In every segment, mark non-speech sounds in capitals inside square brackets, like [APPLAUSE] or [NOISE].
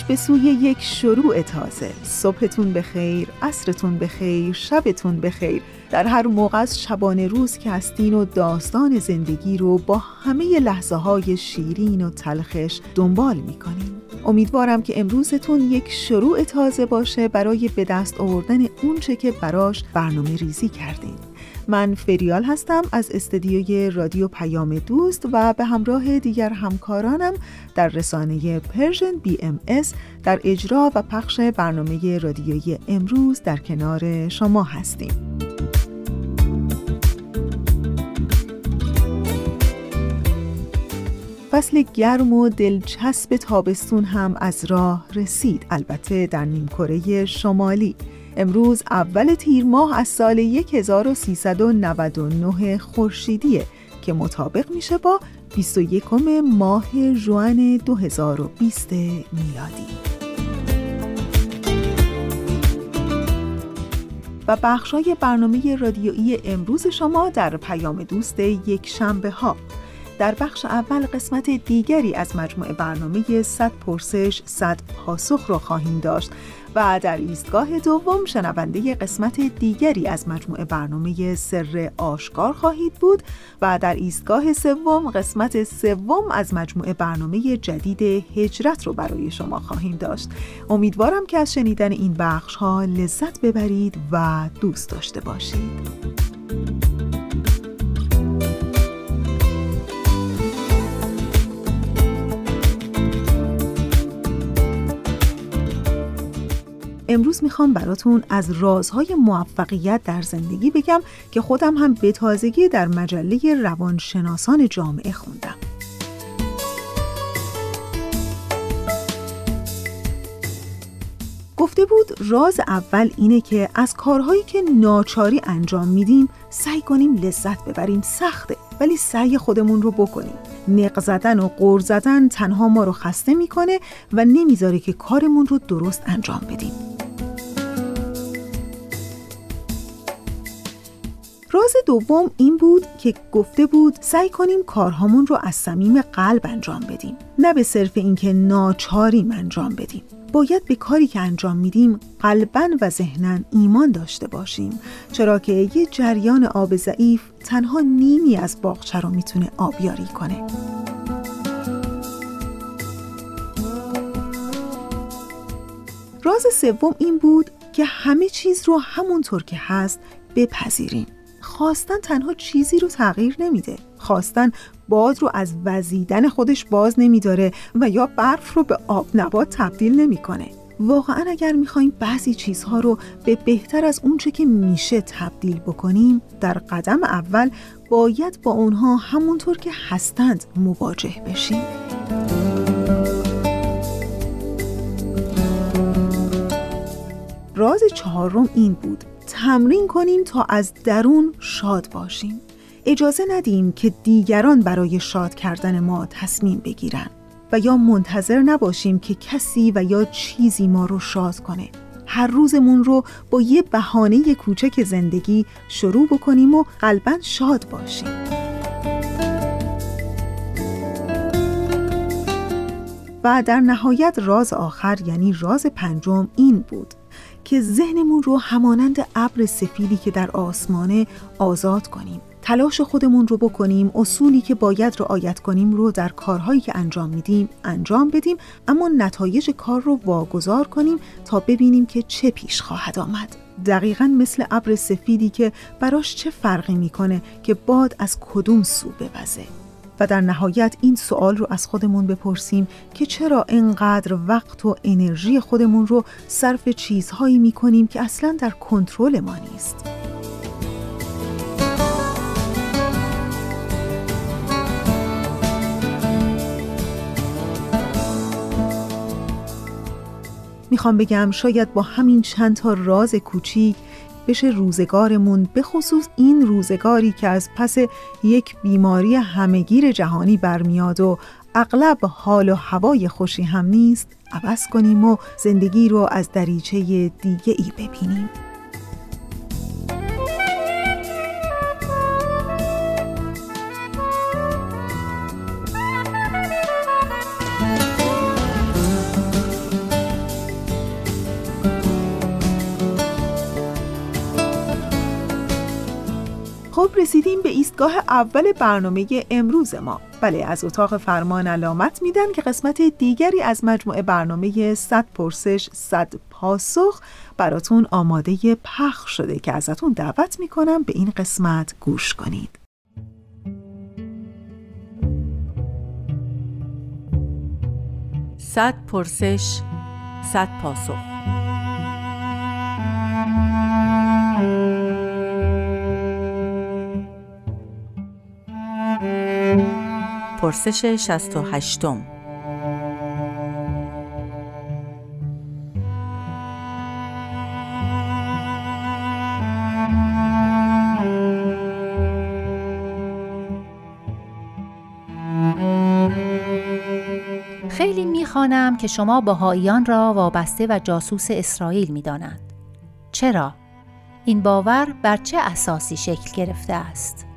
پیش به سوی یک شروع تازه. صبحتون بخیر عصرتون بخیر شبتون بخیر. در هر موقع از شبانه روز که هستین و داستان زندگی رو با همه لحظه های شیرین و تلخش دنبال می‌کنین. امیدوارم که امروزتون یک شروع تازه باشه برای به دست آوردن اونچه که براش برنامه ریزی کردین. من فریال هستم از استدیوی رادیو پیام دوست و به همراه دیگر همکارانم در رسانه Persian BMS در اجرا و پخش برنامه رادیویی امروز در کنار شما هستیم. فصل گرم و دلچسب تابستون هم از راه رسید البته در نیمکره شمالی امروز اول تیر ماه از سال 1399 خورشیدیه که مطابق میشه با 21 ماه جوان 2020 میلادی. و بخشای برنامه رادیویی امروز شما در پیام دوست یک شنبه ها. در بخش اول قسمت دیگری از مجموعه برنامه 100 پرسش 100 پاسخ را خواهیم داشت. و در ایستگاه دوم شنونده قسمت دیگری از مجموعه برنامه سر آشکار خواهید بود و در ایستگاه سوم قسمت سوم از مجموعه برنامه جدید هجرت رو برای شما خواهیم داشت. امیدوارم که از شنیدن این بخش ها لذت ببرید و دوست داشته باشید. امروز می‌خوام براتون از رازهای موفقیت در زندگی بگم که خودم هم به تازگی در مجله روانشناسان جامعه خوندم. گفته بود راز اول اینه که از کارهایی که ناچاری انجام میدیم سعی کنیم لذت ببریم. سخته ولی سعی خودمون رو بکنیم. نق زدن و قور زدن تنها ما رو خسته می‌کنه و نمی‌ذاره که کارمون رو درست انجام بدیم. راز دوم این بود که گفته بود سعی کنیم کارهامون رو از صمیم قلب انجام بدیم نه به صرف اینکه ناچاریم انجام بدیم. باید به کاری که انجام میدیم قلبا و ذهنا ایمان داشته باشیم چرا که یه جریان آب ضعیف تنها نیمی از باغچه رو می‌تونه آبیاری کنه. راز سوم این بود که همه چیز رو همونطور که هست بپذیریم. خواستن تنها چیزی رو تغییر نمیده. خواستن باد رو از وزیدن خودش باز نمیداره و یا برف رو به آب نبات تبدیل نمی‌کنه. واقعا اگر می‌خوایم بعضی چیزها رو به بهتر از اونچه که میشه تبدیل بکنیم در قدم اول باید با اونها همونطور که هستند مواجه بشیم. راز چهارم این بود. تمرین کنیم تا از درون شاد باشیم. اجازه ندیم که دیگران برای شاد کردن ما تصمیم بگیرن و یا منتظر نباشیم که کسی و یا چیزی ما رو شاد کنه. هر روزمون رو با یه بهانه کوچک زندگی شروع بکنیم و قلبا شاد باشیم. و در نهایت راز آخر یعنی راز پنجم این بود. که ذهنمون رو همانند ابر سفیدی که در آسمانه آزاد کنیم. تلاش خودمون رو بکنیم اصولی که باید رعایت کنیم رو در کارهایی که انجام میدیم انجام بدیم اما نتایج کار رو واگذار کنیم تا ببینیم که چه پیش خواهد آمد. دقیقا مثل ابر سفیدی که براش چه فرقی می‌کنه که باد از کدوم سو بوزه. و در نهایت این سوال رو از خودمون بپرسیم که چرا اینقدر وقت و انرژی خودمون رو صرف چیزهایی می‌کنیم که اصلا در کنترل ما نیست؟ می‌خوام بگم شاید با همین چند تا راز کوچیک بشه روزگارمون به خصوص این روزگاری که از پس یک بیماری همگیر جهانی برمیاد و اغلب حال و هوای خوشی هم نیست عوض کنیم و زندگی رو از دریچه دیگه ای ببینیم. رسیدیم به ایستگاه اول برنامه امروز ما. بله از اتاق فرمان علامت میدن که قسمت دیگری از مجموعه برنامه 100 پرسش 100 پاسخ براتون آماده پخش شده که ازتون دعوت می‌کنم به این قسمت گوش کنید. صد پرسش صد پاسخ. پرسش 68 خیلی می‌خوانم که شما بهاییان را وابسته و جاسوس اسرائیل می‌دانند. چرا؟ این باور بر چه اساسی شکل گرفته است؟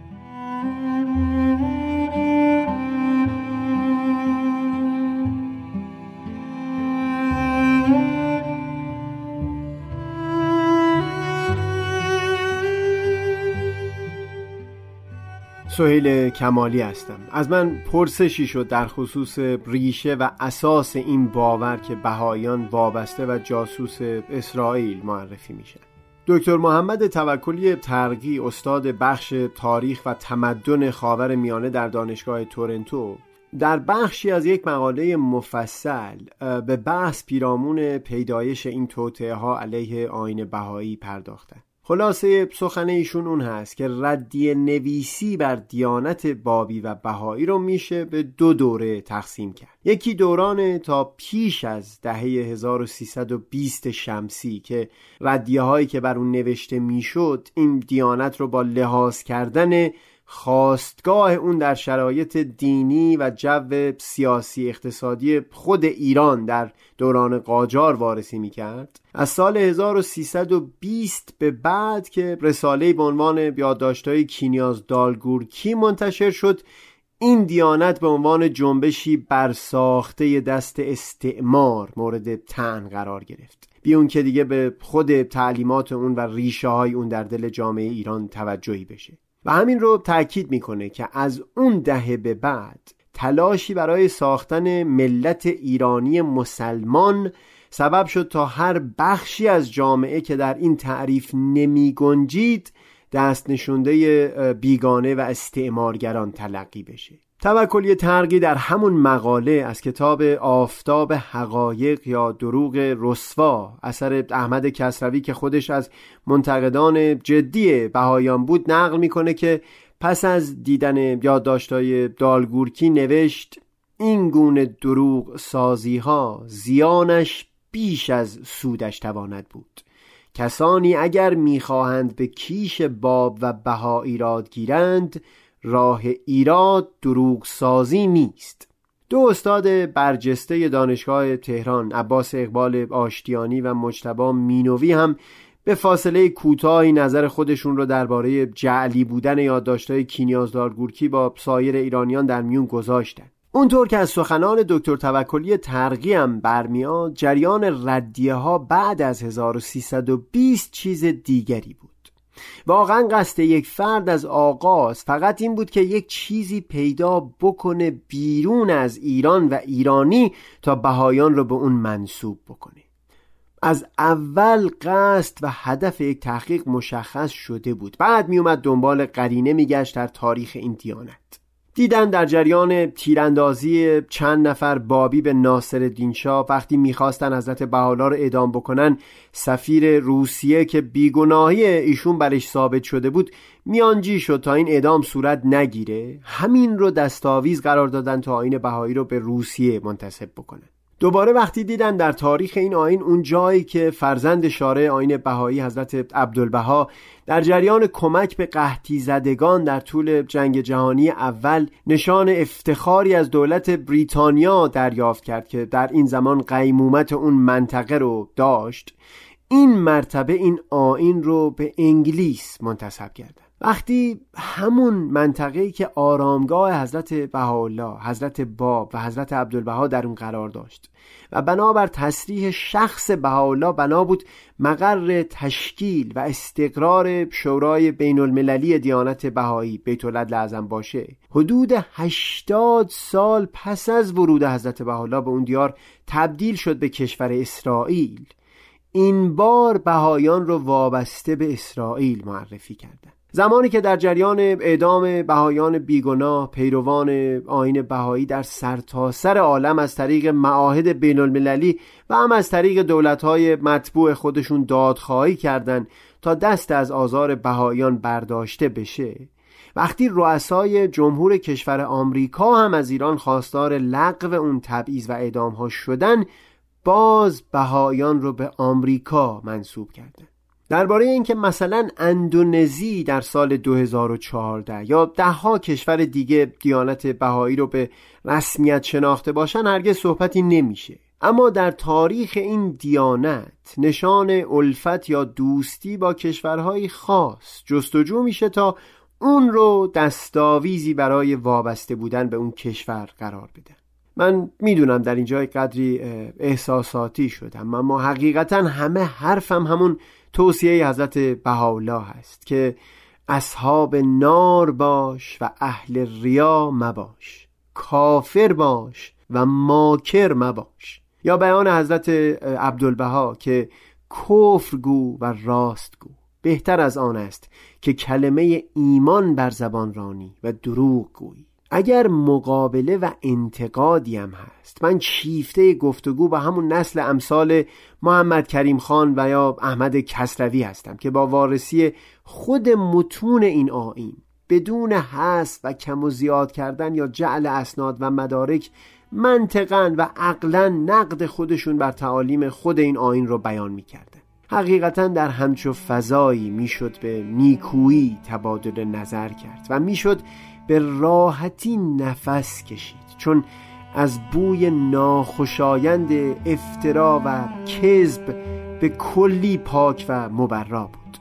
سهیل کمالی هستم. از من پرسشی شد در خصوص ریشه و اساس این باور که بهایان وابسته و جاسوس اسرائیل معرفی میشه دکتر محمد توکلی ترقی استاد بخش تاریخ و تمدن خاور میانه در دانشگاه تورنتو در بخشی از یک مقاله مفصل به بحث پیرامون پیدایش این توطعه ها علیه آین بهایی پرداختند خلاصه سخن ایشون اون هست که ردی نویسی بر دیانت بابی و بهایی رو میشه به دو دوره تقسیم کرد. یکی دوران تا پیش از دهه 1320 شمسی که ردیه هایی که بر اون نوشته می‌شد این دیانت رو با لحاظ کردن خواستگاه اون در شرایط دینی و جو سیاسی اقتصادی خود ایران در دوران قاجار وارسی می‌کرد. از سال 1320 به بعد که رساله به عنوان یادداشت‌های کینیاز دالگورکی منتشر شد این دیانت به عنوان جنبشی برساخته دست استعمار مورد تن قرار گرفت. بیون که دیگه به خود تعلیمات اون و ریشه های اون در دل جامعه ایران توجهی بشه. و همین رو تاکید می‌کنه که از اون دهه به بعد تلاشی برای ساختن ملت ایرانی مسلمان سبب شد تا هر بخشی از جامعه که در این تعریف نمی گنجید دست نشونده بیگانه و استعمارگران تلقی بشه. توکلی ترقی در همون مقاله از کتاب آفتاب حقایق یا دروغ رسوا اثر احمد کسروی که خودش از منتقدان جدی بهایان بود نقل می‌کنه که پس از دیدن یادداشت‌های دالگورکی نوشت این گونه دروغ سازی ها زیانش بیش از سودش تواند بود. کسانی اگر می‌خواهند به کیش باب و بها ایراد گیرند راه ایراد دروغ سازی نیست. دو استاد برجسته دانشگاه تهران عباس اقبال آشتیانی و مجتبا مینوی هم به فاصله کوتاهی نظر خودشون رو درباره جعلی بودن یادداشت‌های کینیازدار گورکی با سایر ایرانیان در میون گذاشتن. اونطور که از سخنان دکتر توکلی ترقی هم برمیاد جریان ردیه ها بعد از 1320 چیز دیگری بود. واقعا قصد یک فرد از آغاز فقط این بود که یک چیزی پیدا بکنه بیرون از ایران و ایرانی تا بهایان رو به اون منصوب بکنه. از اول قصد و هدف یک تحقیق مشخص شده بود. بعد میومد دنبال قرینه میگشت در تاریخ این دیانت. دیدن در جریان تیراندازی چند نفر بابی به ناصر شاه وقتی می‌خواستن حضرت بهاءالله رو اعدام بکنن سفیر روسیه که بیگناهی ایشون برش ثابت شده بود میانجی شد تا این اعدام صورت نگیره. همین رو دستاویز قرار دادن تا آین بهایی رو به روسیه منتصب بکنن. دوباره وقتی دیدن در تاریخ این آین اون جایی که فرزند شارع آین بهایی حضرت عبدالبها در جریان کمک به قحطی زدگان در طول جنگ جهانی اول نشان افتخاری از دولت بریتانیا دریافت کرد که در این زمان قیمومت اون منطقه رو داشت این مرتبه این آین رو به انگلیس منتصب کردن وقتی همون منطقه‌ای که آرامگاه حضرت بهاءالله، حضرت باب و حضرت عبدالبها در اون قرار داشت و بنابر تصریح شخص بهاءالله بنا بود مقر تشکیل و استقرار شورای بین المللی دیانت بهایی بیت لازم باشه. حدود 80 سال پس از ورود حضرت بهاءالله به اون دیار تبدیل شد به کشور اسرائیل. این بار بهایان رو وابسته به اسرائیل معرفی کردن. زمانی که در جریان اعدام بهایان بیگناه پیروان آین بهایی در سرتاسر سر عالم از طریق معاهد بین المللی و هم از طریق دولتهای مطبوع خودشون دادخواهی کردند تا دست از آزار بهایان برداشته بشه. وقتی رؤسای جمهور کشور آمریکا هم از ایران خواستار لغو اون تبعیض و اعدام ها شدن باز بهایان رو به آمریکا منصوب کردند درباره اینکه مثلا اندونزی در سال 2014 یا دهها کشور دیگه دیانت بهایی رو به رسمیت شناخته باشن هرگز صحبتی نمیشه. اما در تاریخ این دیانت نشان الفت یا دوستی با کشورهای خاص جستجو میشه تا اون رو دستاویزی برای وابسته بودن به اون کشور قرار بده من می‌دونم در اینجا قدری احساساتی شدم اما حقیقتا همه حرفم همون توصیه حضرت بهاءالله است که اصحاب نار باش و اهل ریا مباش کافر باش و ماکر مباش. یا بیان حضرت عبدالبها که کفر گو و راست گو بهتر از آن است که کلمه ایمان بر زبان رانی و دروغ گویی. اگر مقابله و انتقادی هم هست من شیفته گفتگو با همون نسل امثال محمد کریم خان و یا احمد کسروی هستم که با وارسی خود متون این آین بدون حس و کم و زیاد کردن یا جعل اسناد و مدارک منطقا و عقلا نقد خودشون بر تعالیم خود این آین رو بیان می‌کردن حقیقتا در همچو فضایی می‌شد به نیکویی تبادل نظر کرد و می‌شد به راحتی نفس کشید چون از بوی ناخوشایند افترا و کذب به کلی پاک و مبرا بود.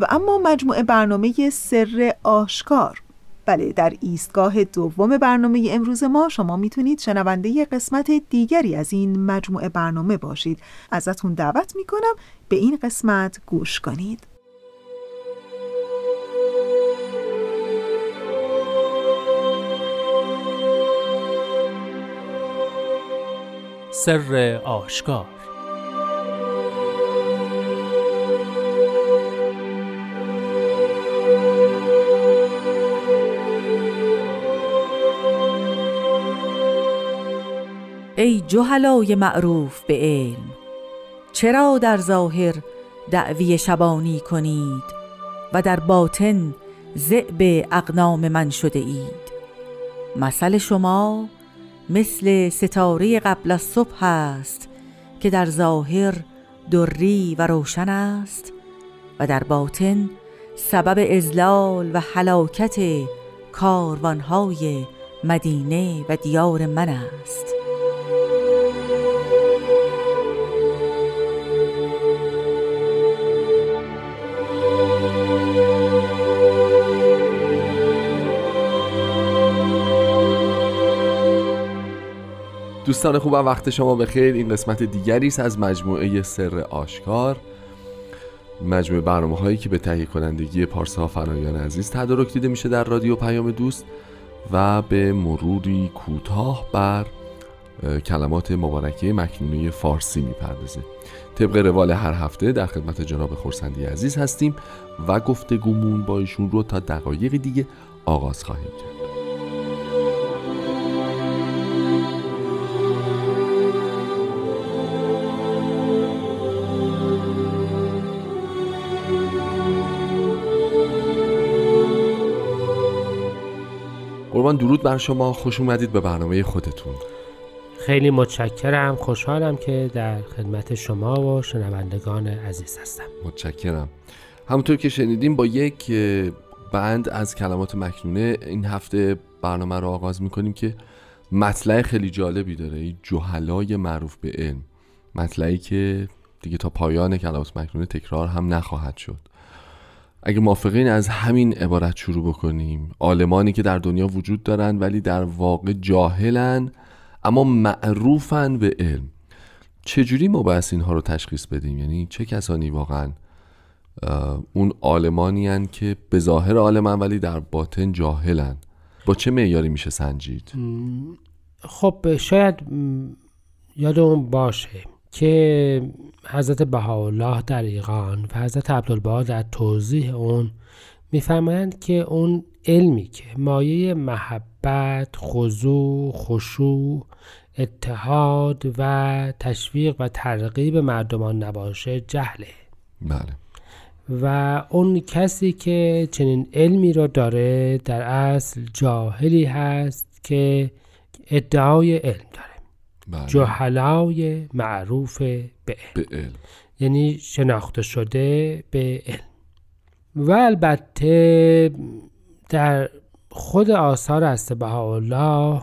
و اما مجموعه برنامه سر آشکار بله در ایستگاه دوم برنامه امروز ما شما می‌تونید شنونده قسمت دیگری از این مجموعه برنامه باشید. ازتون دعوت می‌کنم به این قسمت گوش کنید. سر آشکار ای جهلای معروف به علم چرا در ظاهر دعوی شبانی کنید و در باطن زعب اقنام من شده اید؟ مثل شما مثل ستاره قبل از صبح است که در ظاهر دری و روشن است و در باطن سبب ازلال و حلاکت کاروانهای مدینه و دیار من است. دوستان خوبم وقت شما بخیر. این قسمت دیگری است از مجموعه سر آشکار. مجموعه برنامه هایی که به تهیه کنندگی پارسا فنایان عزیز تدارک دیده میشه در رادیو پیام دوست و به مروری کوتاه بر کلمات مبارکه مکنونه فارسی می‌پردازه. طبق روال هر هفته در خدمت جناب خورسندی عزیز هستیم و گفتگومون با ایشون رو تا دقایق دیگه آغاز خواهیم کرد. قربان درود بر شما. خوش اومدید به برنامه خودتون. خیلی متشکرم. خوشحالم که در خدمت شما و شنوندگان عزیز هستم. متشکرم. همونطور که شنیدیم با یک بند از کلمات مکنونه این هفته برنامه رو آغاز می‌کنیم که مطلع خیلی جالبی داره. این جهلای معروف به علم. مطلعی که دیگه تا پایان کلمات مکنونه تکرار هم نخواهد شد. اگه موافقین از همین عبارت شروع بکنیم. آلمانی که در دنیا وجود دارن ولی در واقع جاهلن اما معروفن به علم. چجوری ما باید اینها رو تشخیص بدیم؟ یعنی چه کسانی واقعا اون آلمانی که به ظاهر آلمان ولی در باطن جاهلن؟ با چه معیاری میشه سنجید؟ خب شاید یادمون باشه. که حضرت بهاءالله در ایران و حضرت عبدالبها در توضیح اون میفرمایند که اون علمی که مایه محبت، خضوع، خشوع، اتحاد و تشویق و ترغیب مردمان نباشه جهله. بله. و اون کسی که چنین علمی رو داره در اصل جاهلی هست که ادعای علم داره. بله. جهلای معروف به علم. به علم یعنی شناخته شده به علم و البته در خود آثار است بهاءالله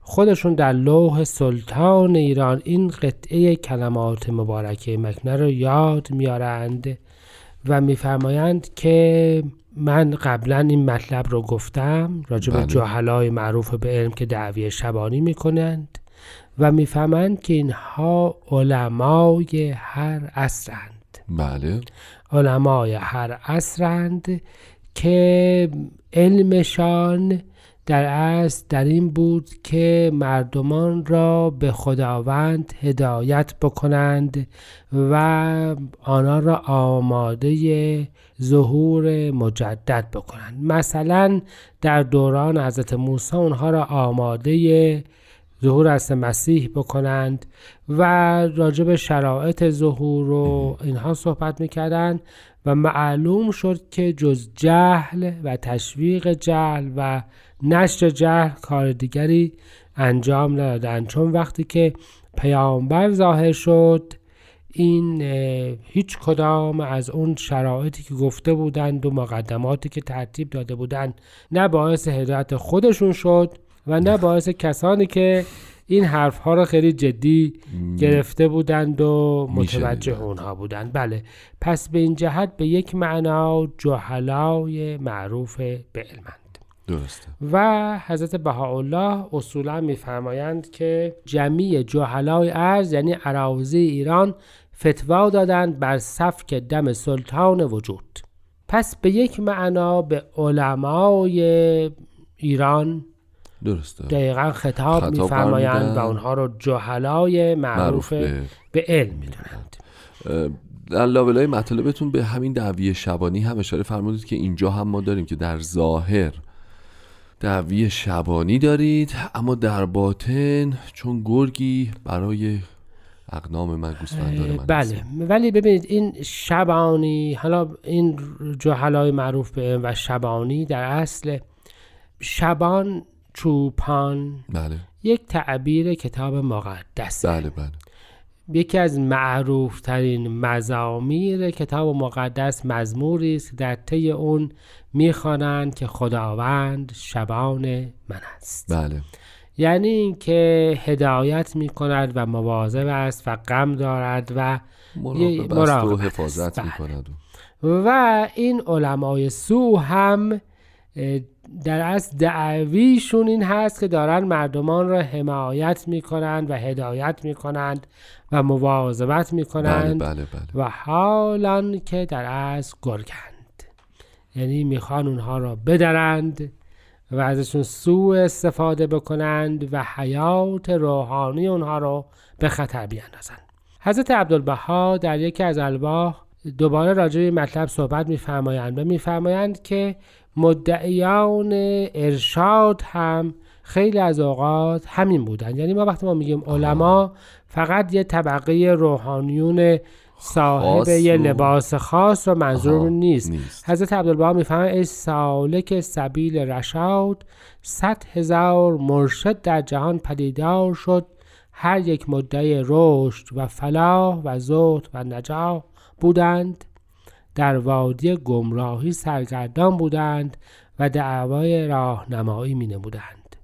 خودشون در لوح سلطان ایران این قطعه کلمات مبارکه مکنه رو یاد میارند و میفرمایند که من قبلا این مطلب رو گفتم راجع به بله. جاهلای معروف به علم که دعوی شبانی می‌کنند و می‌فهمند که اینها علمای هر عصرند. بله. علمای هر عصرند که علمشان در اصل در این بود که مردمان را به خداوند هدایت بکنند و آنها را آماده ظهور مجدد بکنند. مثلا در دوران حضرت موسی اونها را آماده ظهور از مسیح بکنند و راجع به شرایط ظهور و اینها صحبت می‌کردند و معلوم شد که جز جهل و تشویق جهل و نشر جهل کار دیگری انجام ندادند چون وقتی که پیامبر ظاهر شد این هیچ کدام از اون شرایطی که گفته بودند و مقدماتی که ترتیب داده بودند نه باعث هدایت خودشون شد. و نه باعث کسانی که این حرف ها را خیلی جدی گرفته بودند و متوجه اونها بودند. بله. پس به این جهت به یک معنا جهلای معروف به علمند. درسته. و حضرت بهاءالله اصولا میفرمایند که جمعی جهلای ارز یعنی عراوزی ایران فتوا دادند بر سفک دم سلطان وجود. پس به یک معنا به علمای ایران درسته. دقیقا خطاب, خطاب میفرمایند. و اونها رو جهلای معروف به به علم می‌دونند در لابلای مطالبتون به همین دعوی شبانی هم اشاره فرمودید که اینجا هم ما داریم که در ظاهر دعوی شبانی دارید اما در باطن چون گرگی برای اقنام من گوسفندان من بله. ولی ببینید این شبانی حالا این جهلای معروف به و شبانی در اصل شبان چوپان بله. یک تعبیر کتاب مقدسه بله بله. یکی از معروف ترین مزامیر کتاب مقدس مزموری است که در طی اون می‌خوانند که خداوند شبان من است. بله. یعنی اینکه هدایت می‌کند و مواظب است و غم دارد و مراقبت و مراقبت حفاظت است. بله. می‌کند. و این علمای سو هم در اصل دعویشون این هست که دارن مردمان را حمایت می‌کنند و هدایت می‌کنند و مواظبت بله می‌کنند بله بله و حالان که در اصل گرگند. یعنی می‌خوان اونها را بدرند و ازشون سوء استفاده بکنند و حیات روحانی اونها رو به خطر بیاندازند. حضرت عبدالبها در یکی از الواح دوباره راجع به مطلب صحبت میفرمایند و میفرمایند که مدعیان ارشاد هم خیلی از اوقات همین بودن. یعنی ما وقتی ما میگیم علما فقط یه طبقه روحانیون صاحب یه لباس خاص رو منظور نیست. نیست. حضرت عبدالبها می‌فهمه ای سالک سبیل رشاد صد هزار مرشد در جهان پدیدار شد. هر یک مدعی رشد و فلاح و زهد و نجاح بودند. در وادی گمراهی سرگردان بودند و دعوای راهنمایی می نمودند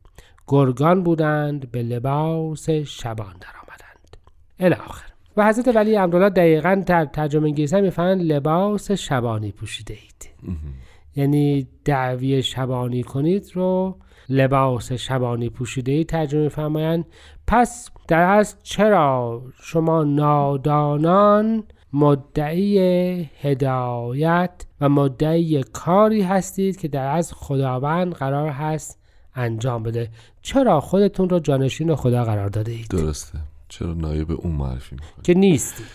گرگان بودند به لباس شبان درآمدند. الاخر و حضرت ولی امرالله دقیقا در ترجمه انگلیسی می‌فهمند لباس شبانی پوشیده اید. یعنی دعوی شبانی کنید رو لباس شبانی پوشیده ای ترجمه فرمایند پس در از چرا شما نادانان مدعی هدایت و مدعی کاری هستید که در از خداوند قرار هست انجام بده. چرا خودتون رو جانشین خدا قرار داده اید؟ درسته. چرا نایب اون معرفی می‌کنید؟ که نیستید.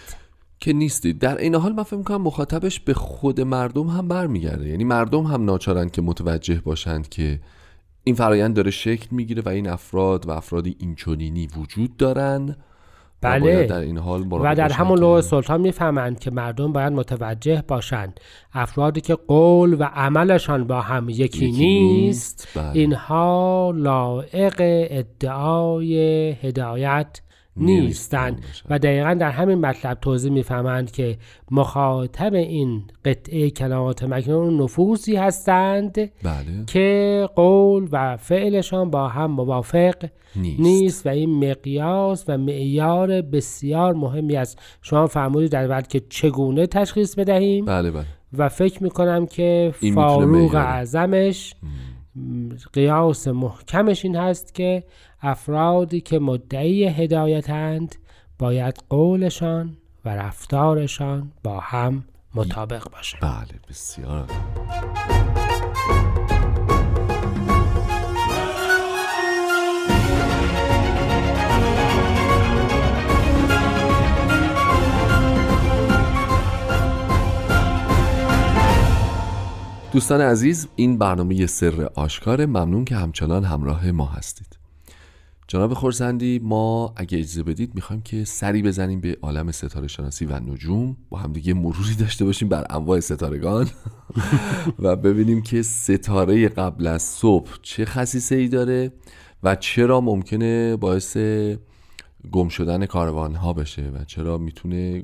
که نیستید. در این حال من فکر می‌کنم مخاطبش به خود مردم هم برمیگرده. یعنی مردم هم ناچارند که متوجه باشند که این فرایند داره شکل می‌گیره و این افراد و افرادی اینچنینی وجود دارن. بله در این حال و در همون لوح سلطان می‌فهمند که مردم باید متوجه باشند افرادی که قول و عملشان با هم یکی, نیست بله. اینها لائق ادعای هدایت نیستند و دقیقا در همین مطلب توضیح می‌فهمند که مخاطب این قطعه کلمات مکنون نفوسی هستند بله. که قول و فعلشان با هم موافق نیست, نیست و این مقیاس و معیار بسیار مهمی است. شما فرمودید در بعد که چگونه تشخیص بدهیم؟ بله بله. و فکر می‌کنم که فاروق اعظمش قیاس محکمش این هست که افرادی که مدعی هدایتند باید قولشان و رفتارشان با هم مطابق باشه. بله بسیار. دوستان عزیز این برنامه سر آشکار ممنون که همچنان همراه ما هستید. جناب خورسندی ما اگه اجازه بدید می‌خوایم که سری بزنیم به عالم ستاره شناسی و نجوم. با همدیگه مروری داشته باشیم بر انواع ستارگان. [LAUGHS] و ببینیم که ستاره قبل از صبح چه خصیصه ای داره و چرا ممکنه باعث گم شدن کاروان ها بشه و چرا می‌تونه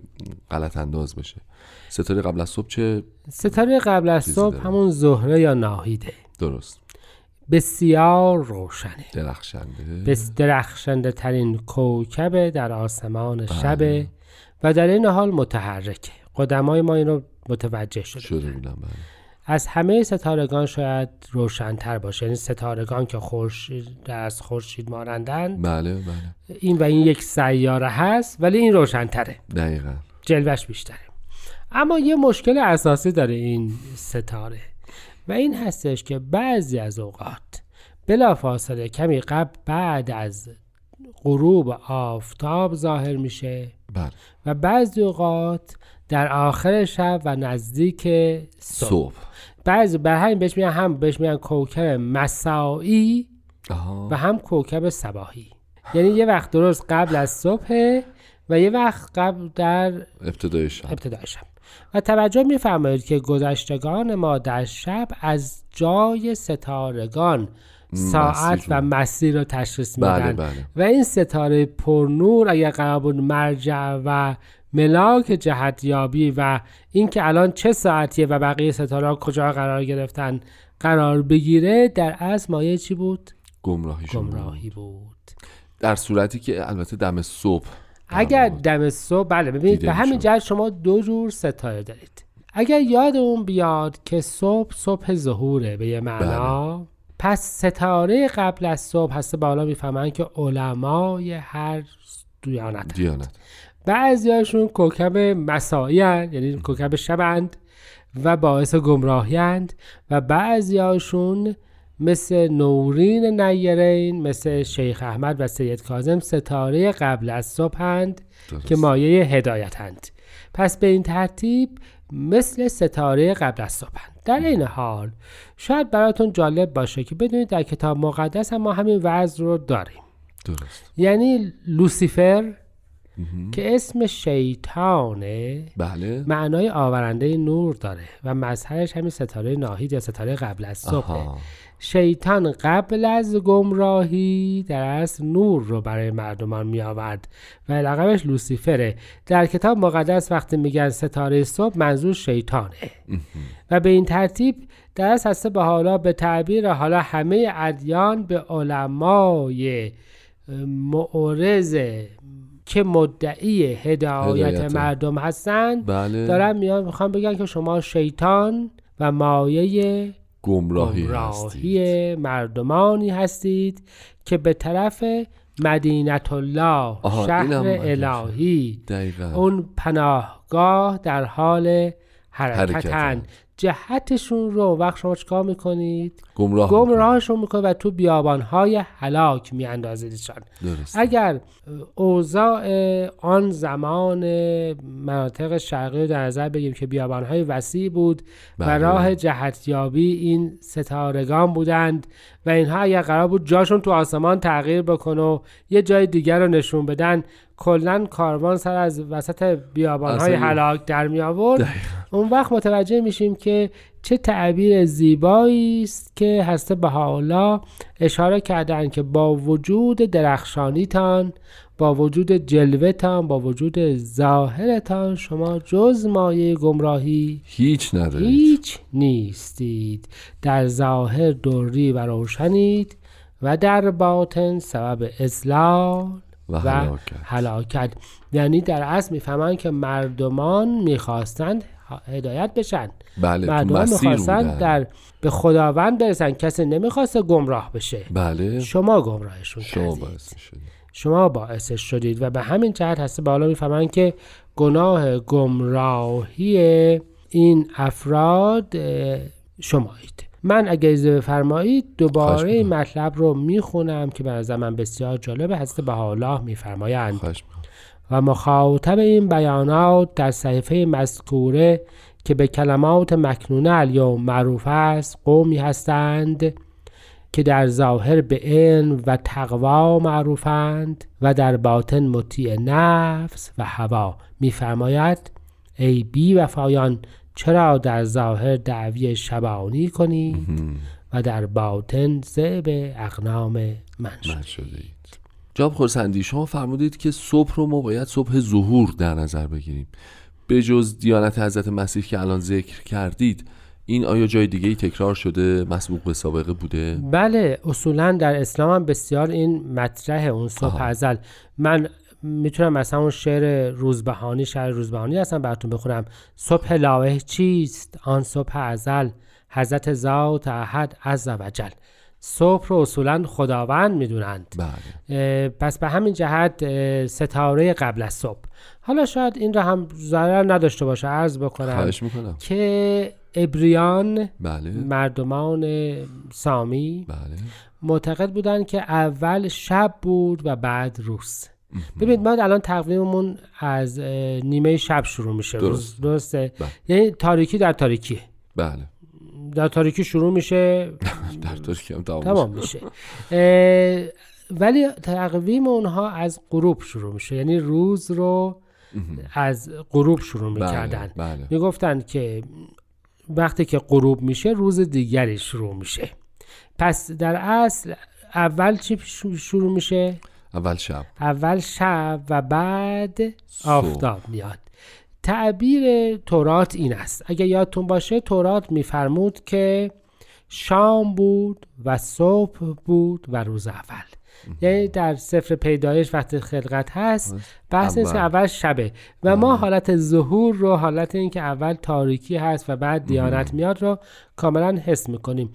غلط انداز بشه. ستاره قبل از صبح چه ستاره قبل از صبح همون زهره یا ناهیده. درست. بسیار روشنه. درخشنده. بس درخشنده ترین کوکب در آسمان بله. شبه و در این حال متحرکه. قدمای ما این رو متوجه شده, شده بودن. بله. از همه ستارگان شاید روشنتر باشه. یعنی ستارگان که خورشید از خورشید مانندن. بله بله. این و این یک سیاره هست ولی این روشنتره. دقیقا. جلوش بیشتره. اما یه مشکل اساسی داره این ستاره. و این هستش که بعضی از اوقات بلا فاصله کمی قبل بعد از غروب آفتاب ظاهر میشه بله. و بعضی اوقات در آخر شب و نزدیک صبح, صبح. بعضی بر همین بهش میگن هم بهش میگن کوکب مساعی و هم کوکب سباهی یعنی یه وقت درست قبل از صبح و یه وقت قبل در ابتدای شب. ابتدای شب. و توجه میفرمایید که گذشتگان ما در شب از جای ستارگان ساعت و مسیر رو تشخیص میدن بله بله. و این ستاره پرنور اگر قرار بود مرجع و ملاک جهتیابی و اینکه الان چه ساعتیه و بقیه ستاره کجا قرار گرفتن قرار بگیره در از مایه چی بود؟ گمراهی, گمراهی بود در صورتی که البته دم صبح اگر دم صبح بله ببینید به همین جهت شما دو جور ستاره دارید. اگر یادمون بیاد که صبح صبح ظهوره به یه معنا بله. پس ستاره قبل از صبح هسته بالا می‌فهمن که علمای هر دیانت دیانت. بعضی هاشون کوکب مسایی یعنی کوکب شبند و باعث گمراهی و بعضی هاشون مثل نورین نیرین مثل شیخ احمد و سید کازم ستاره قبل از صبحند که مایه هدایتند پس به این ترتیب مثل ستاره قبل از صبحند در این حال شاید براتون جالب باشه که بدونید در کتاب مقدس هم ما همین وضع رو داریم. درست. یعنی لوسیفر که اسم شیطانه بله. معنای آورنده نور داره و مظهرش همین ستاره ناهید یا ستاره قبل از صبحه. آها. شیطان قبل از گمراهی در اصل نور رو برای مردمان می آورد و لقبش لوسیفره. در کتاب مقدس وقتی میگن ستاره صبح منظور شیطانه. و به این ترتیب در اصل هسته به حالا به تعبیر حالا همه ادیان به علمای معرض که مدعی هدایت هدایت. مردم هستند بله. دارن میان می‌خوان بگن که شما شیطان و مایه گمراهی, گمراهی هستید. مردمانی هستید که به طرف مدینت الله شهر الهی. دقیقا. اون پناهگاه در حال حرکتن. حرکتن. جهتشون رو وقت شما چکار می‌کنید؟ گمراه گمراهشون می‌کنید و تو بیابانهای هلاک میاندازیدشان. اگر اوضاع آن زمان مناطق شرقی رو در نظر بگیریم که بیابانهای وسیع بود و بله. راه جهتیابی این ستارگان بودند و اینها اگر قرار بود جاشون تو آسمان تغییر بکنه و یه جای دیگر رو نشون بدن کلا کاروان سر از وسط بیابانهای اصلا- هلاک در می آورد اون وقت متوجه میشیم که چه تعبیر زیبایی است که هسته به حالا اشاره کردن که با وجود درخشانیتان با وجود جلوتان با وجود ظاهرتان شما جز مایه گمراهی هیچ ندارید. هیچ نیستید. در ظاهر دوری و روشنید و در باطن سبب ازلال و و هلاکت. یعنی در اصل می‌فهمن که مردمان می‌خواستند هدایت بشن. بله مردمان بودن. در به خداوند برسن. کسی نمی‌خواسته گمراه بشه. بله. شما گمراهشون شما باعث شدید شما باعثش شدید و به همین جهت هسته بالا می‌فهمن که گناه گمراهی این افراد شمایید. من اگه اجازه بفرمایید دوباره. مطلب رو می‌خونم که به نظر من بسیار هسته به حالا میفرمایند. و مخاطب این بیانات در صحیفه مذکوره که به کلمات مکنونه الیوم معروف است قومی هستند که در ظاهر به علم و تقوا معروفند و در باطن مطیع نفس و هوا میفرماید ای بی وفایان چرا در ظاهر دعوی شبانی کنید و در باطن زعب اقنام من شد من شدید. جناب خورسندی شما فرمودید که صبح رو ما باید صبح ظهور در نظر بگیریم. به جز دیانت حضرت مسیح که الان ذکر کردید این آیا جای دیگه ای تکرار شده مسبوق به سابقه بوده؟ بله اصولا در اسلام هم بسیار این مطرح اون صبح. ازل. من می‌تونم مثلا اون شعر روزبهانی شعر روزبهانی اصلا براتون بخونم. صبح لاوه چیست؟ آن صبح ازل حضرت ذات احد عز و جل. صبح رو اصولا خداوند می‌دونند. بله. پس به همین جهت ستاره قبل از صبح. حالا شاید این رو هم ضرر نداشته باشه عرض بکنم خواهش می‌کنم. که ابریان بله. مردمان سامی بله. معتقد بودن که اول شب بود و بعد روز. ببینید ما الان تقویممون از نیمه شب شروع میشه. درست. روز درسته. بله. یعنی تاریکی در تاریکی بله. در تاریکی شروع میشه. [LAUGHS] در تاریکی هم تمام تمام میشه. ولی تقویم اونها از غروب شروع میشه. یعنی روز رو از غروب شروع می‌کردن. بله بله. می‌گفتن که وقتی که غروب میشه روز دیگری شروع میشه. پس در اصل اول چی شروع میشه؟ اول شب. اول شب و بعد. آفتاب میاد. تعبیر تورات این است. اگه یادتون باشه تورات میفرمود که شام بود و صبح بود و روز اول. یعنی در سفر پیدایش وقتی خلقت هست بحث اول. اول شبه. و ما حالت ظهور رو حالت این که اول تاریکی هست و بعد دیانت میاد رو کاملا حس می‌کنیم.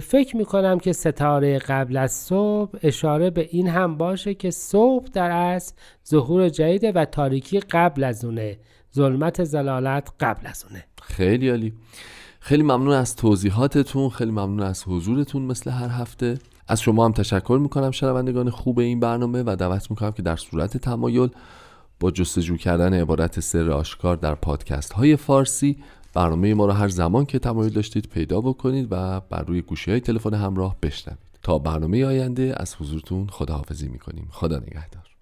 فکر می‌کنم که ستاره قبل از صبح اشاره به این هم باشه که صبح در اصل ظهور جدیده و تاریکی قبل از اونه. ظلمت زلالت قبل از اونه. خیلی عالی. خیلی ممنون از توضیحاتتون خیلی ممنون از حضورتون مثل هر هفته. از شما هم تشکر می‌کنم شنوندگان خوب این برنامه و دعوت می‌کنم که در صورت تمایل با جستجو کردن عبارت سر آشکار در پادکست های فارسی برنامه ما رو هر زمان که تمایل داشتید پیدا بکنید و بر روی گوشی های تلفن همراه بشنوید. تا برنامه آینده از حضورتون خداحافظی می‌کنیم. خدا نگهدار.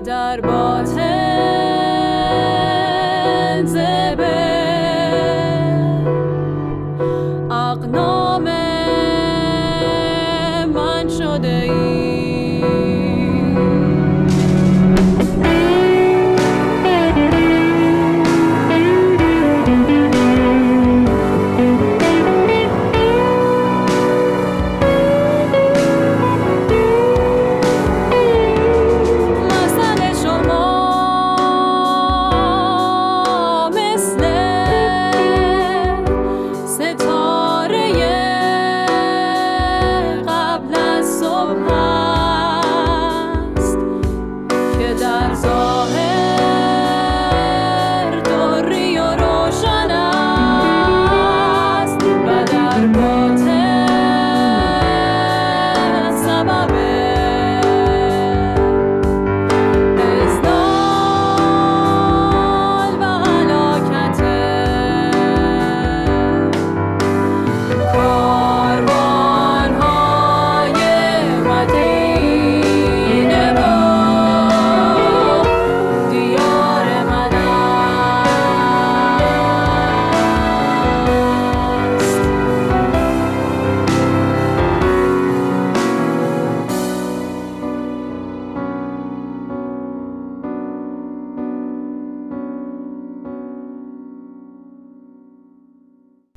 در باطن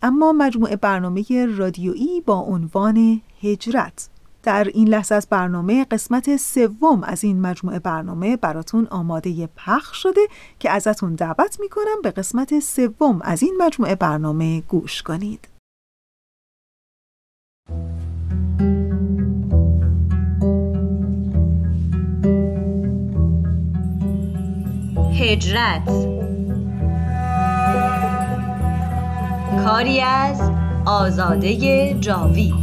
اما مجموعه برنامه رادیویی با عنوان هجرت. در این لحظه از برنامه قسمت سوم از این مجموعه برنامه براتون آماده پخش شده که ازتون دعوت می‌کنم به قسمت سوم از این مجموعه برنامه گوش کنید. هجرت. کاری از آزاده جاوید.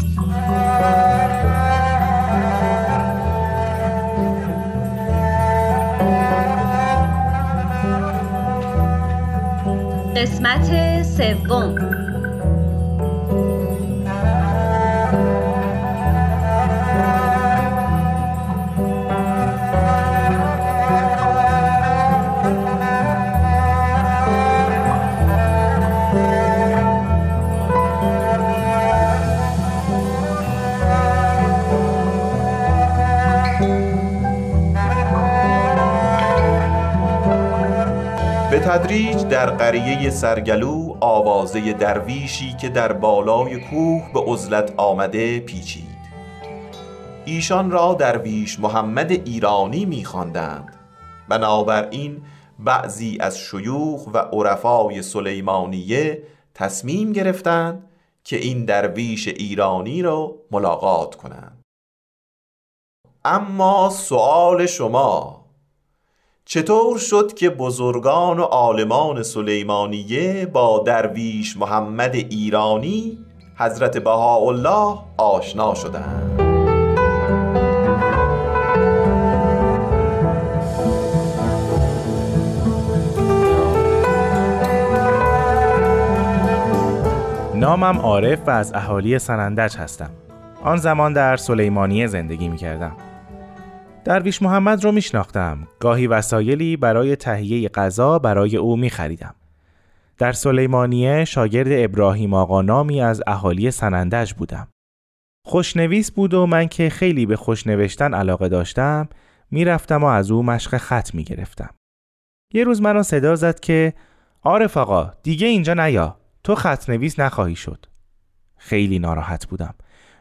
قسمت سوم. تدریج در قریه سرگلو آوازه درویشی که در بالای کوه به عزلت آمده پیچید. ایشان را درویش محمد ایرانی میخواندند. بنابراین بعضی از شیوخ و عرفای سلیمانیه تصمیم گرفتند که این درویش ایرانی را ملاقات کنند. اما سوال شما چطور شد که بزرگان و عالمان سلیمانیه با درویش محمد ایرانی حضرت بهاءالله آشنا شدند؟ نامم عارف و از اهالی سنندج هستم. آن زمان در سلیمانیه زندگی می کردم درویش محمد رو میشناختم. گاهی وسایلی برای تهیه غذا برای او می خریدم. در سلیمانیه شاگرد ابراهیم آقا نامی از اهالی سنندج بودم. خوشنویس بود و من که خیلی به خوشنوشتن علاقه داشتم می‌رفتم و از او مشق خط می‌گرفتم. یه روز منو صدا زد که عارف آقا دیگه اینجا نیا تو خط نویس نخواهی شد. خیلی ناراحت بودم.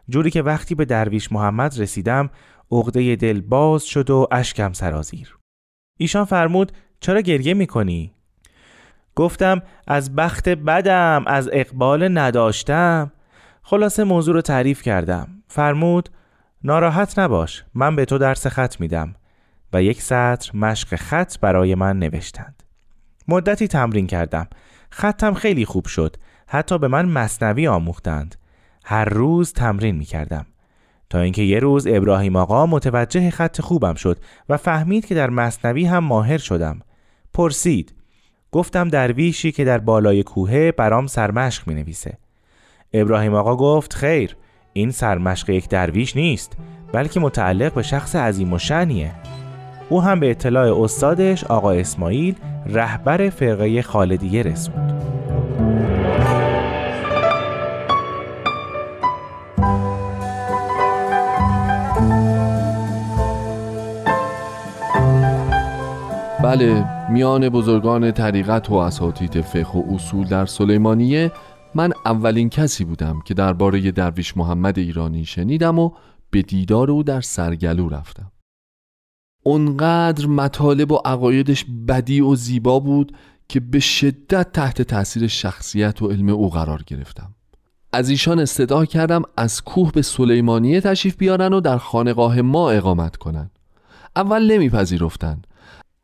جوری که وقتی به درویش محمد رسیدم عقده دل باز شد و اشکم سرازیر. ایشان فرمود چرا گریه می‌کنی؟ گفتم از بخت بدم از اقبال نداشتم. خلاصه موضوع رو تعریف کردم. فرمود ناراحت نباش من به تو درس خط میدم. و یک سطر مشق خط برای من نوشتند. مدتی تمرین کردم. خطم خیلی خوب شد. حتی به من مصنوی آموختند. هر روز تمرین می کردم تا اینکه یه روز ابراهیم آقا متوجه خط خوبم شد و فهمید که در مصنوی هم ماهر شدم. پرسید گفتم درویشی که در بالای کوهه برام سرمشق می نویسه ابراهیم آقا گفت خیر این سرمشق یک درویش نیست بلکه متعلق به شخص عظیم و شنیه او هم به اطلاع استادش آقا اسماعیل رهبر فرقه خالدیه رسوند. بله میان بزرگان طریقت و اساتید فقه و اصول در سلیمانیه من اولین کسی بودم که درباره درویش محمد ایرانی شنیدم و به دیدار او در سرگلو رفتم. اونقدر مطالب و عقایدش بدی و زیبا بود که به شدت تحت تاثیر شخصیت و علم او قرار گرفتم. از ایشان استدعا کردم از کوه به سلیمانیه تشریف بیارن و در خانقاه ما اقامت کنند. اول نمیپذیرفتند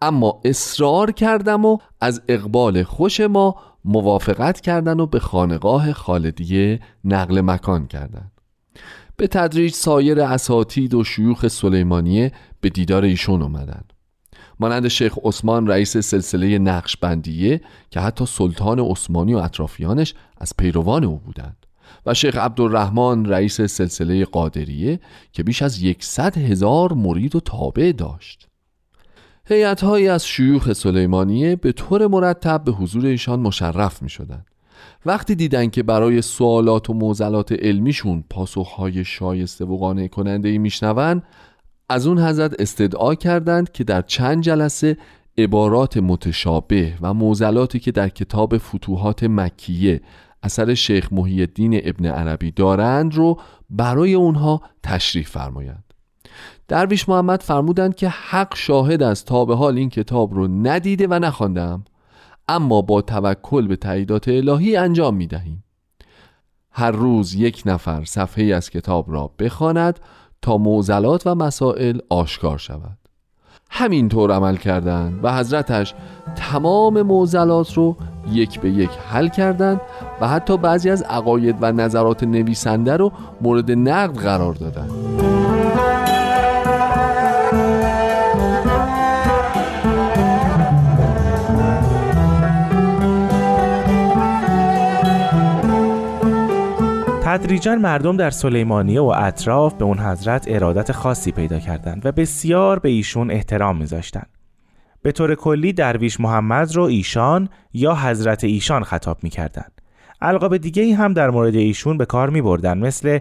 اما اصرار کردم و از اقبال خوش ما موافقت کردن و به خانقاه خالدیه نقل مکان کردند. به تدریج سایر اساتید و شیوخ سلیمانیه به دیدار ایشون اومدن. مانند شیخ عثمان رئیس سلسله نقشبندیه که حتی سلطان عثمانی و اطرافیانش از پیروان او بودند. و شیخ عبدالرحمن رئیس سلسله قادریه که بیش از یکصد هزار مرید و تابع داشت. هیئت‌هایی از شیوخ سلیمانیه به طور مرتب به حضور ایشان مشرف می شدن. وقتی دیدن که برای سوالات و موزلات علمیشون پاسخهای شایسته و قانع کننده ای میشنون از اون حضرت استدعا کردند که در چند جلسه عبارات متشابه و موزلاتی که در کتاب فتوحات مکیه اثر شیخ محی الدین ابن عربی دارند رو برای اونها تشریح فرمایند درویش محمد فرمودند که حق شاهد از تا به حال این کتاب رو ندیده و نخواندم. اما با توکل به تاییدات الهی انجام می دهیم هر روز یک نفر صفحه از کتاب را بخواند تا موزلات و مسائل آشکار شود. همینطور عمل کردند و حضرتش تمام موزلات رو یک به یک حل کردند و حتی بعضی از عقاید و نظرات نویسنده رو مورد نقد قرار دادند. تدریجا مردم در سلیمانیه و اطراف به اون حضرت ارادت خاصی پیدا کردند و بسیار به ایشون احترام میذاشتند. به طور کلی درویش محمد رو ایشان یا حضرت ایشان خطاب می‌کردند. القاب دیگه ای هم در مورد ایشون به کار می بردن مثل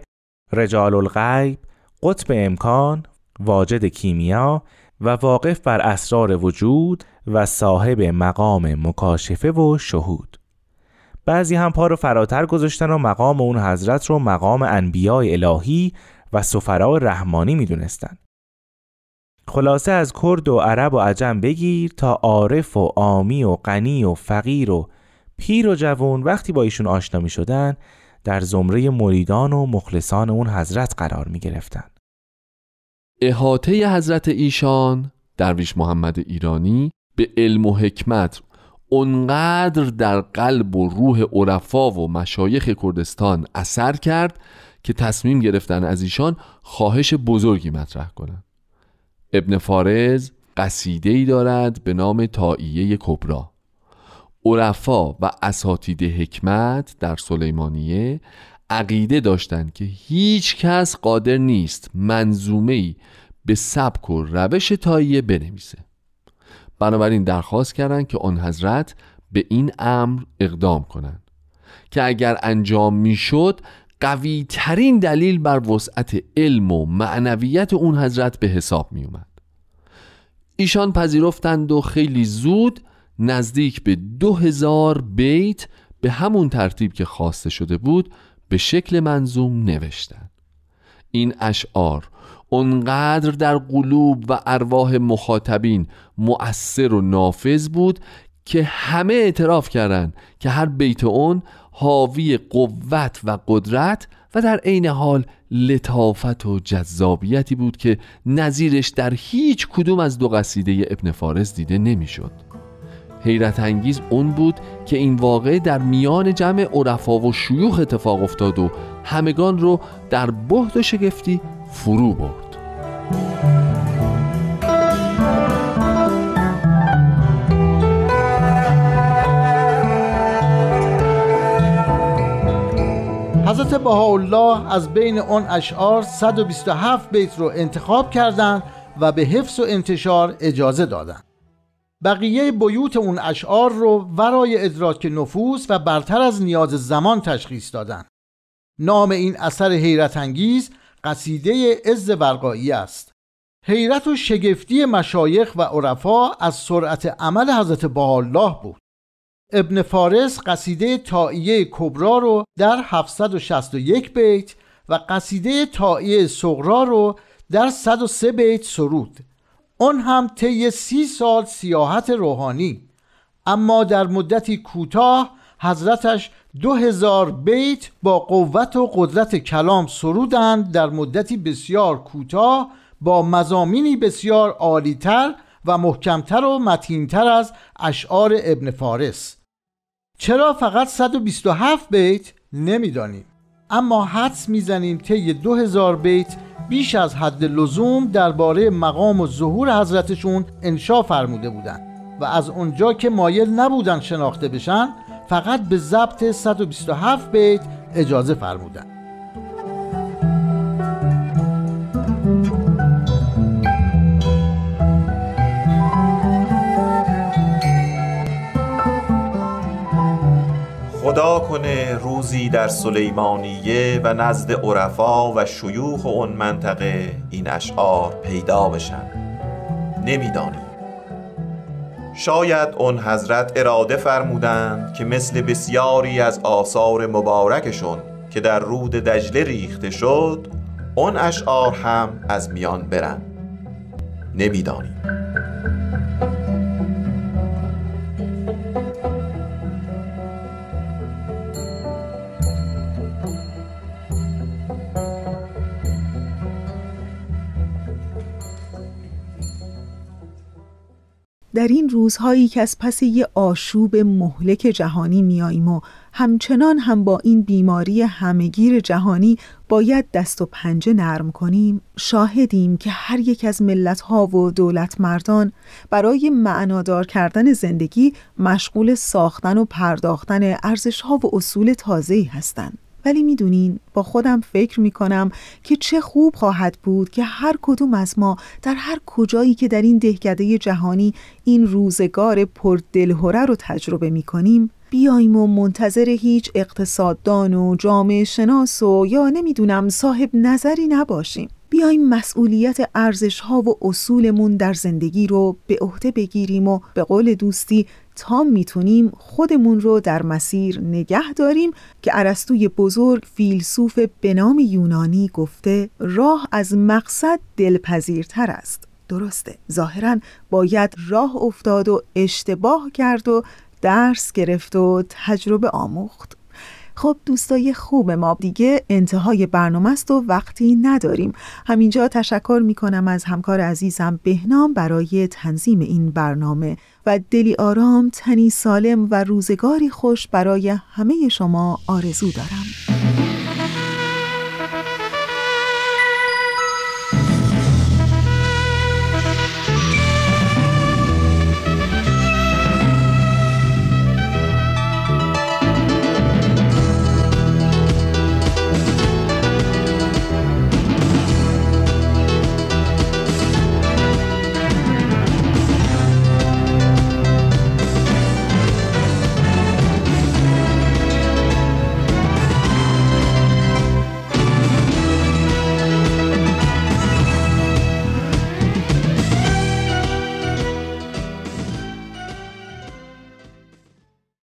رجال الغیب، قطب امکان، واجد کیمیا و واقف بر اسرار وجود و صاحب مقام مکاشفه و شهود. بعضی هم پا رو فراتر گذاشتن و مقام اون حضرت رو مقام انبیاء الهی و سفراء رحمانی می‌دونستن. خلاصه از کرد و عرب و عجم بگیر تا عارف و آمی و غنی و فقیر و پیر و جوون وقتی با ایشون آشنا می شدن در زمره مریدان و مخلصان اون حضرت قرار می گرفتن. احاطه حضرت ایشان درویش محمد ایرانی به علم و حکمت اونقدر در قلب و روح عرفا و مشایخ کردستان اثر کرد که تصمیم گرفتن از ایشان خواهش بزرگی مطرح کنند. ابن فارز قصیده ای دارد به نام تائیه کبرا عرفا و اساتید حکمت در سلیمانیه عقیده داشتند که هیچ کس قادر نیست منظومه ای به سبک و روش تاییه بنویسه بنابراین درخواست کردند که آن حضرت به این امر اقدام کنند که اگر انجام می‌شد قوی ترین دلیل بر وسعت علم و معنویت اون حضرت به حساب می اومد ایشان پذیرفتند و خیلی زود نزدیک به دو هزار بیت به همون ترتیب که خواسته شده بود به شکل منظوم نوشتند. این اشعار اونقدر در قلوب و ارواح مخاطبین مؤثر و نافذ بود که همه اعتراف کردند که هر بیت اون حاوی قوت و قدرت و در عین حال لطافت و جذابیتی بود که نظیرش در هیچ کدوم از دو قصیده ابن فارس دیده نمی‌شد. حیرت انگیز اون بود که این واقع در میان جمع عرفا و شیوخ اتفاق افتاد و همگان رو در بهد و شگفتی فرو برد حضرت بهاءالله از بین آن اشعار 127 بیت رو انتخاب کردند و به حفظ و انتشار اجازه دادند. بقیه بیوت اون اشعار رو ورای ادراک نفوس و برتر از نیاز زمان تشخیص دادن نام این اثر حیرت انگیز قصیده عز ورقایی است. حیرت و شگفتی مشایخ و عرفا از سرعت عمل حضرت الله بود. ابن فارس قصیده تائیه کبرا رو در 761 بیت و قصیده تائیه صغرا رو در 103 بیت سرود. آن هم طی سی سال سیاحت روحانی. اما در مدتی کوتاه حضرتش دو هزار بیت با قوت و قدرت کلام سرودند در مدتی بسیار کوتاه با مزامینی بسیار عالیتر و محکمتر و متینتر از اشعار ابن فارس. چرا فقط 127 بیت؟ نمی‌دانیم. اما حدس می‌زنیم طی 2000 بیت بیش از حد لزوم درباره مقام و ظهور حضرتشون انشا فرموده بودند و از اونجا که مایل نبودن شناخته بشن فقط به ضبط 127 بیت اجازه فرمودند. خدا کنه روزی در سلیمانیه و نزد عرفا و شیوخ اون منطقه این اشعار پیدا بشن. نمی‌دانیم شاید اون حضرت اراده فرمودند که مثل بسیاری از آثار مبارکشون که در رود دجله ریخته شد اون اشعار هم از میان برن نمی‌دانیم. در این روزهایی که از پس یه آشوب مهلک جهانی میاییم و همچنان هم با این بیماری همگیر جهانی باید دست و پنجه نرم کنیم شاهدیم که هر یک از ملتها و دولت مردان برای معنادار کردن زندگی مشغول ساختن و پرداختن ارزشها و اصول تازه‌ای هستند. ولی می‌دونین با خودم فکر می‌کنم که چه خوب خواهد بود که هر کدوم از ما در هر کجایی که در این دهکده جهانی این روزگار پر دلهوره رو تجربه می‌کنیم بیایم و منتظر هیچ اقتصاددان و جامعه شناس و یا نمی‌دونم صاحب نظری نباشیم. بیایم مسئولیت ارزش ها و اصولمون در زندگی رو به عهده بگیریم و به قول دوستی تا می‌تونیم خودمون رو در مسیر نگه داریم که عرستوی بزرگ فیلسوف به نام یونانی گفته راه از مقصد دلپذیرتر است. درسته ظاهرا باید راه افتاد و اشتباه کرد و درس گرفت و تجربه آموخت. خب دوستای خوب ما دیگه انتهای برنامه است و وقتی نداریم. همینجا تشکر می کنم از همکار عزیزم بهنام برای تنظیم این برنامه و دلی آرام تنی سالم و روزگاری خوش برای همه شما آرزو دارم.